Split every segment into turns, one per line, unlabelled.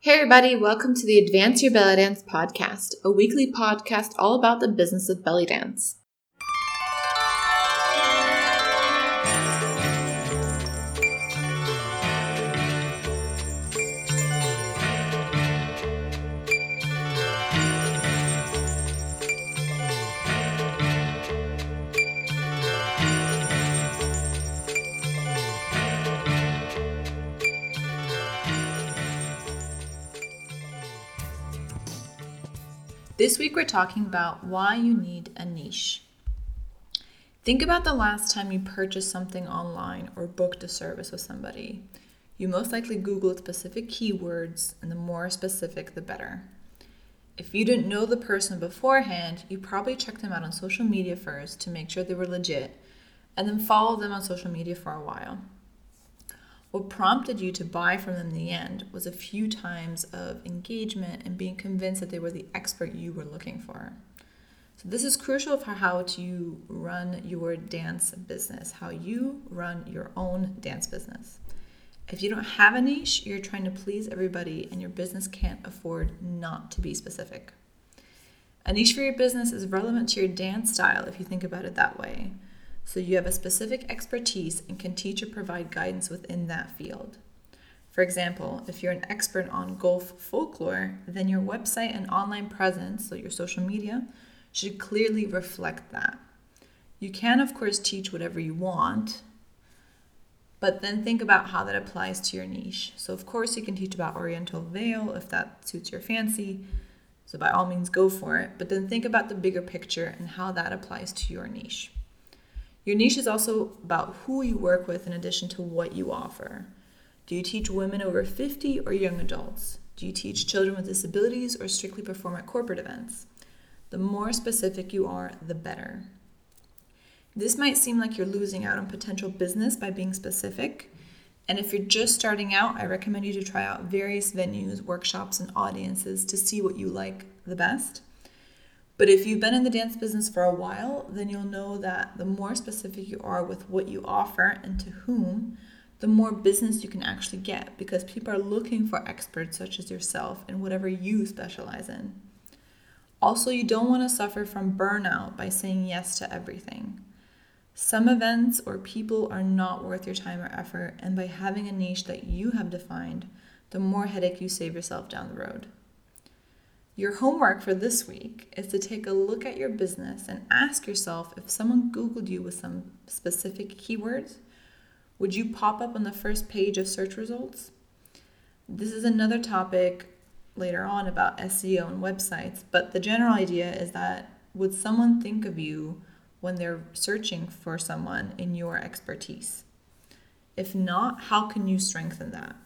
Hey, everybody, welcome to the Advance Your Belly Dance podcast, a weekly podcast all about the business of belly dance. This week, we're talking about why you need a niche. Think about the last time you purchased something online or booked a service with somebody. You most likely Googled specific keywords, and the more specific, the better. If you didn't know the person beforehand, you probably checked them out on social media first to make sure they were legit, and then followed them on social media for a while. What prompted you to buy from them in the end was a few times of engagement and being convinced that they were the expert you were looking for. So, this is crucial for how to run your dance business, how you run your own dance business. If you don't have a niche, you're trying to please everybody, and your business can't afford not to be specific. A niche for your business is relevant to your dance style if you think about it that way so you have a specific expertise and can teach or provide guidance within that field. For example, if you're an expert on Gulf folklore, then your website and online presence, so your social media, should clearly reflect that. You can, of course, teach whatever you want, but then think about how that applies to your niche. So, of course, you can teach about Oriental veil if that suits your fancy. So, by all means, go for it. But then think about the bigger picture and how that applies to your niche. Your niche is also about who you work with in addition to what you offer. Do you teach women over 50 or young adults? Do you teach children with disabilities or strictly perform at corporate events? The more specific you are, the better. This might seem like you're losing out on potential business by being specific. And if you're just starting out, I recommend you to try out various venues, workshops, and audiences to see what you like the best. But if you've been in the dance business for a while, then you'll know that the more specific you are with what you offer and to whom, the more business you can actually get because people are looking for experts such as yourself in whatever you specialize in. Also, you don't want to suffer from burnout by saying yes to everything. Some events or people are not worth your time or effort, and by having a niche that you have defined, the more headache you save yourself down the road. Your homework for this week is to take a look at your business and ask yourself if someone Googled you with some specific keywords, would you pop up on the first page of search results? This is another topic later on about SEO and websites, but the general idea is that would someone think of you when they're searching for someone in your expertise? If not, how can you strengthen that?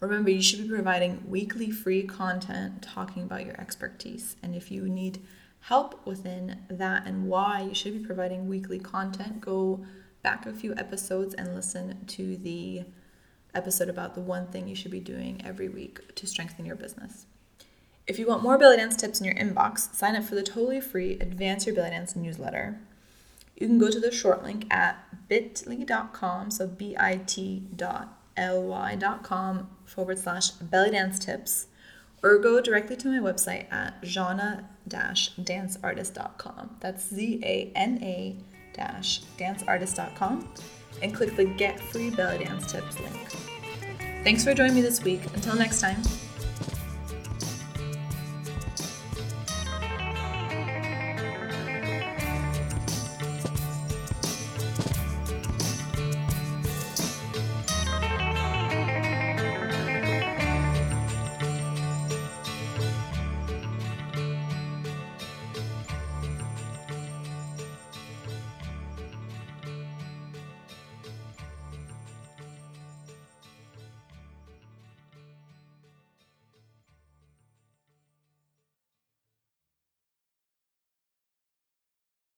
Remember, you should be providing weekly free content talking about your expertise. And if you need help within that and why you should be providing weekly content, go back a few episodes and listen to the episode about the one thing you should be doing every week to strengthen your business. If you want more belly dance tips in your inbox, sign up for the totally free Advance Your Belly Dance newsletter. You can go to the short link at bit.ly.com, so bit dot ly.com forward slash belly dance tips or go directly to my website at zana-danceartist.com. That's Z-A-N-A dash danceartist.com and click the Get Free Belly Dance Tips link. Thanks for joining me this week. Until next time.